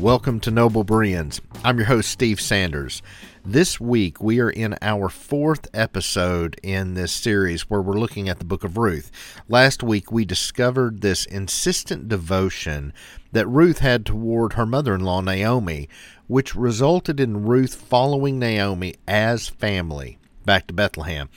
Welcome to Noble Bereans. I'm your host, Steve Sanders. This week, we are in our fourth episode in this series where we're looking at the book of Ruth. Last week, we discovered this insistent devotion that Ruth had toward her mother in law, Naomi, which resulted in Ruth following Naomi as family back to Bethlehem.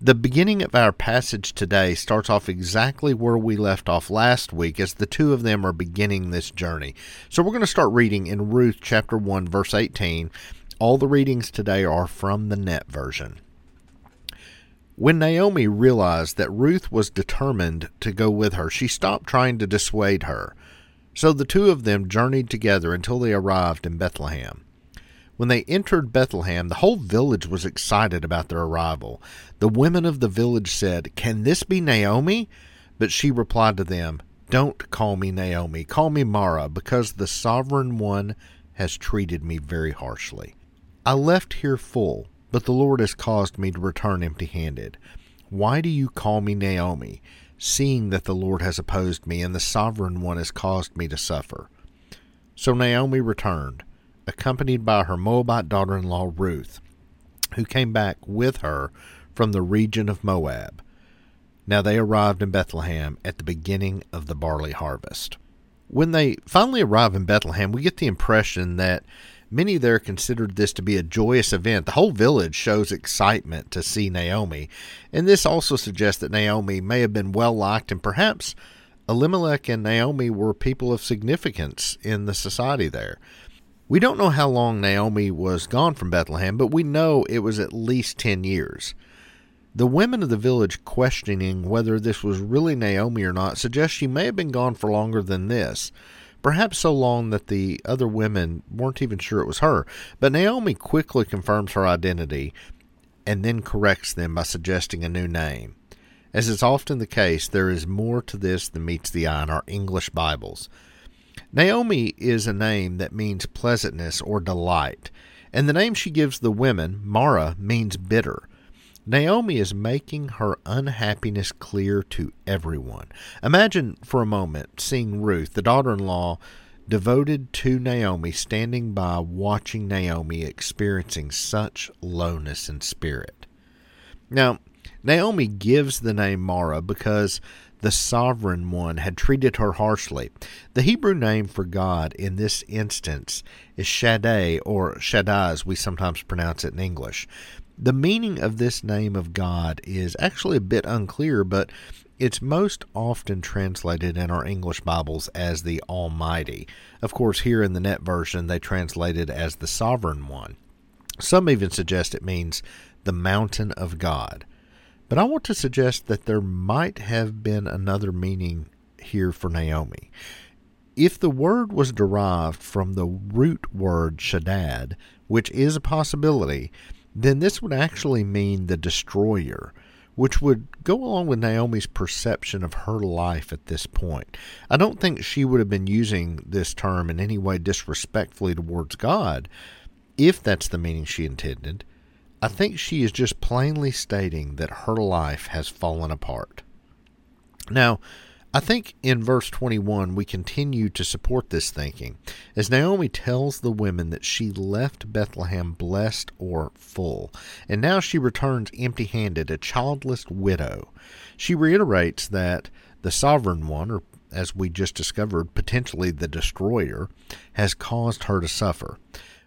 The beginning of our passage today starts off exactly where we left off last week as the two of them are beginning this journey. So we're going to start reading in Ruth chapter 1 verse 18. All the readings today are from the net version. When Naomi realized that Ruth was determined to go with her, she stopped trying to dissuade her. So the two of them journeyed together until they arrived in Bethlehem. When they entered Bethlehem, the whole village was excited about their arrival. The women of the village said, Can this be Naomi? But she replied to them, Don't call me Naomi, call me Mara, because the sovereign one has treated me very harshly. I left here full, but the Lord has caused me to return empty handed. Why do you call me Naomi, seeing that the Lord has opposed me and the sovereign one has caused me to suffer? So Naomi returned accompanied by her Moabite daughter in law Ruth, who came back with her from the region of Moab. Now they arrived in Bethlehem at the beginning of the barley harvest. When they finally arrive in Bethlehem, we get the impression that many there considered this to be a joyous event. The whole village shows excitement to see Naomi, and this also suggests that Naomi may have been well liked and perhaps Elimelech and Naomi were people of significance in the society there. We don't know how long Naomi was gone from Bethlehem, but we know it was at least 10 years. The women of the village questioning whether this was really Naomi or not suggest she may have been gone for longer than this, perhaps so long that the other women weren't even sure it was her. But Naomi quickly confirms her identity and then corrects them by suggesting a new name. As is often the case, there is more to this than meets the eye in our English Bibles. Naomi is a name that means pleasantness or delight, and the name she gives the women, Mara, means bitter. Naomi is making her unhappiness clear to everyone. Imagine for a moment seeing Ruth, the daughter in law, devoted to Naomi, standing by watching Naomi experiencing such lowness in spirit. Now, Naomi gives the name Mara because the sovereign one had treated her harshly. The Hebrew name for God in this instance is Shaddai, or Shaddai as we sometimes pronounce it in English. The meaning of this name of God is actually a bit unclear, but it's most often translated in our English Bibles as the Almighty. Of course, here in the net version, they translate it as the Sovereign One. Some even suggest it means the mountain of God. But I want to suggest that there might have been another meaning here for Naomi. If the word was derived from the root word Shaddad, which is a possibility, then this would actually mean the destroyer, which would go along with Naomi's perception of her life at this point. I don't think she would have been using this term in any way disrespectfully towards God, if that's the meaning she intended. I think she is just plainly stating that her life has fallen apart. Now, I think in verse 21 we continue to support this thinking, as Naomi tells the women that she left Bethlehem blessed or full, and now she returns empty handed, a childless widow. She reiterates that the sovereign one, or as we just discovered, potentially the destroyer, has caused her to suffer.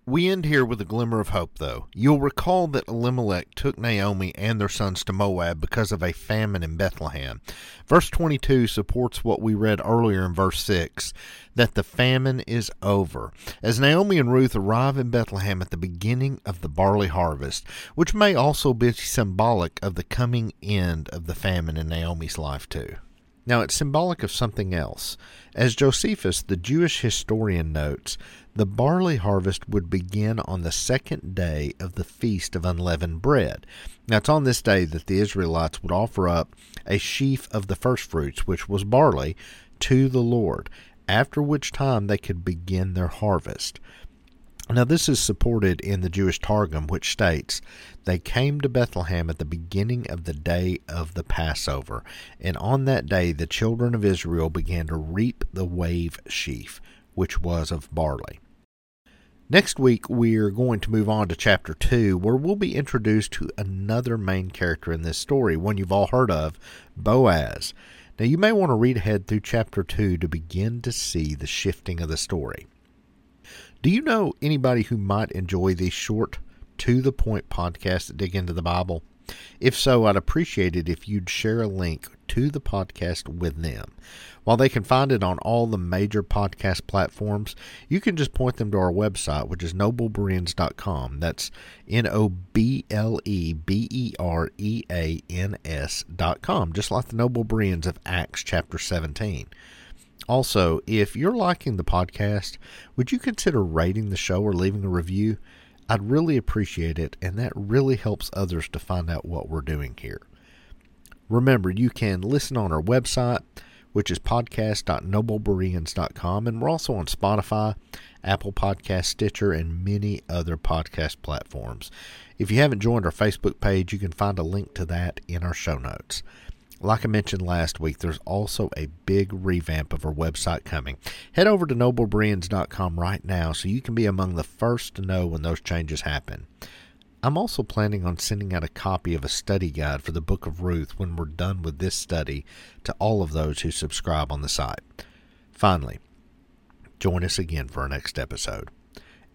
We end here with a glimmer of hope, though. You'll recall that Elimelech took Naomi and their sons to Moab because of a famine in Bethlehem. Verse 22 supports what we read earlier in verse 6 that the famine is over. As Naomi and Ruth arrive in Bethlehem at the beginning of the barley harvest, which may also be symbolic of the coming end of the famine in Naomi's life, too. Now, it's symbolic of something else. As Josephus, the Jewish historian, notes, the barley harvest would begin on the second day of the Feast of Unleavened Bread. Now, it's on this day that the Israelites would offer up a sheaf of the firstfruits, which was barley, to the Lord, after which time they could begin their harvest. Now, this is supported in the Jewish Targum, which states, They came to Bethlehem at the beginning of the day of the Passover, and on that day the children of Israel began to reap the wave sheaf, which was of barley. Next week, we're going to move on to chapter 2, where we'll be introduced to another main character in this story, one you've all heard of, Boaz. Now, you may want to read ahead through chapter 2 to begin to see the shifting of the story. Do you know anybody who might enjoy these short, to the point podcasts that dig into the Bible? If so, I'd appreciate it if you'd share a link to the podcast with them. While they can find it on all the major podcast platforms, you can just point them to our website, which is noblebereans.com. That's N O B L E B E R E A N S.com, just like the Noble Bereans of Acts chapter 17. Also, if you're liking the podcast, would you consider rating the show or leaving a review? I'd really appreciate it, and that really helps others to find out what we're doing here. Remember, you can listen on our website, which is podcast.noblebereans.com, and we're also on Spotify, Apple Podcast, Stitcher, and many other podcast platforms. If you haven't joined our Facebook page, you can find a link to that in our show notes. Like I mentioned last week, there's also a big revamp of our website coming. Head over to noblebereans.com right now so you can be among the first to know when those changes happen. I'm also planning on sending out a copy of a study guide for the book of Ruth when we're done with this study to all of those who subscribe on the site. Finally, join us again for our next episode.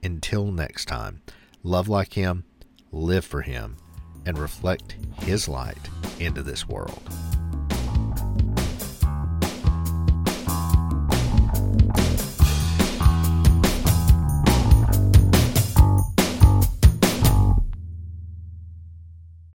Until next time, love like Him, live for Him, and reflect His light into this world.